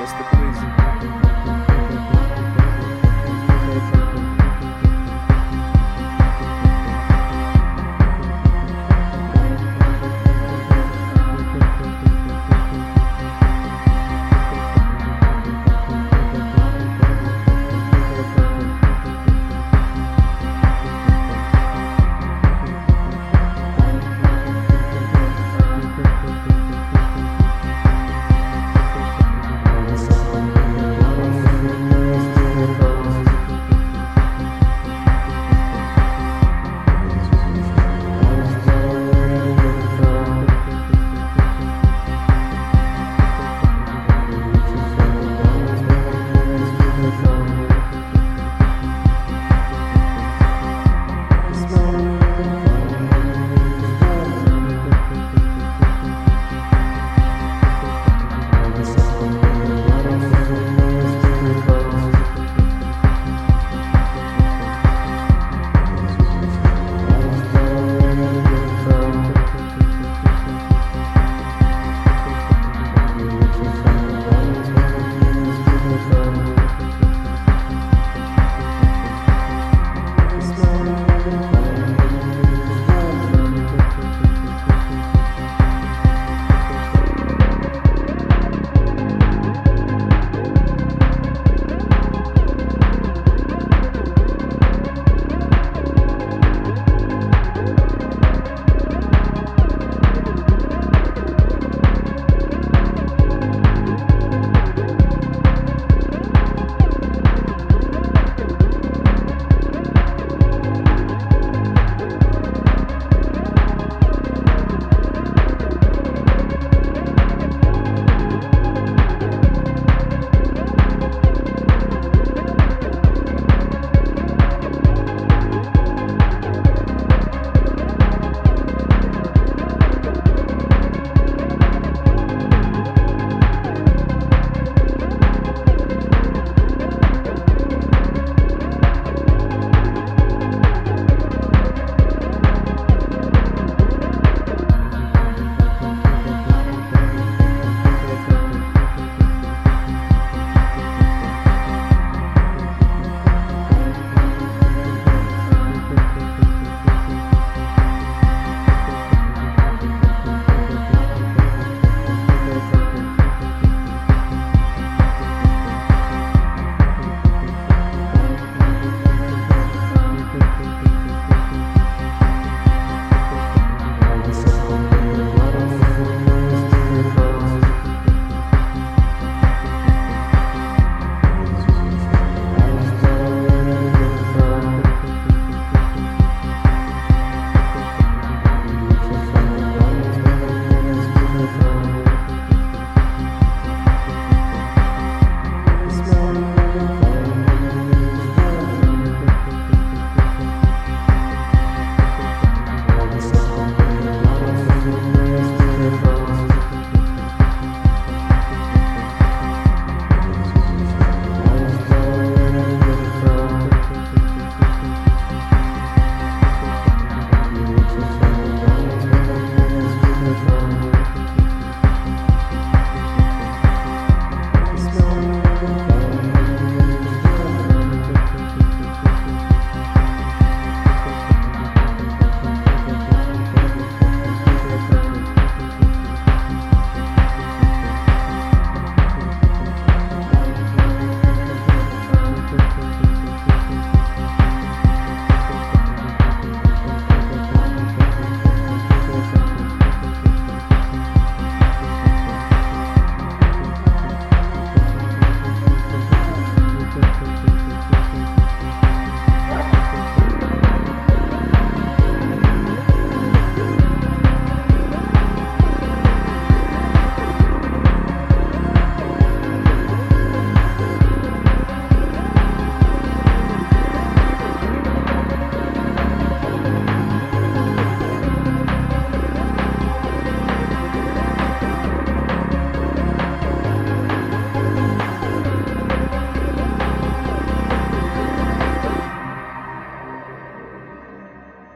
That's the crazy.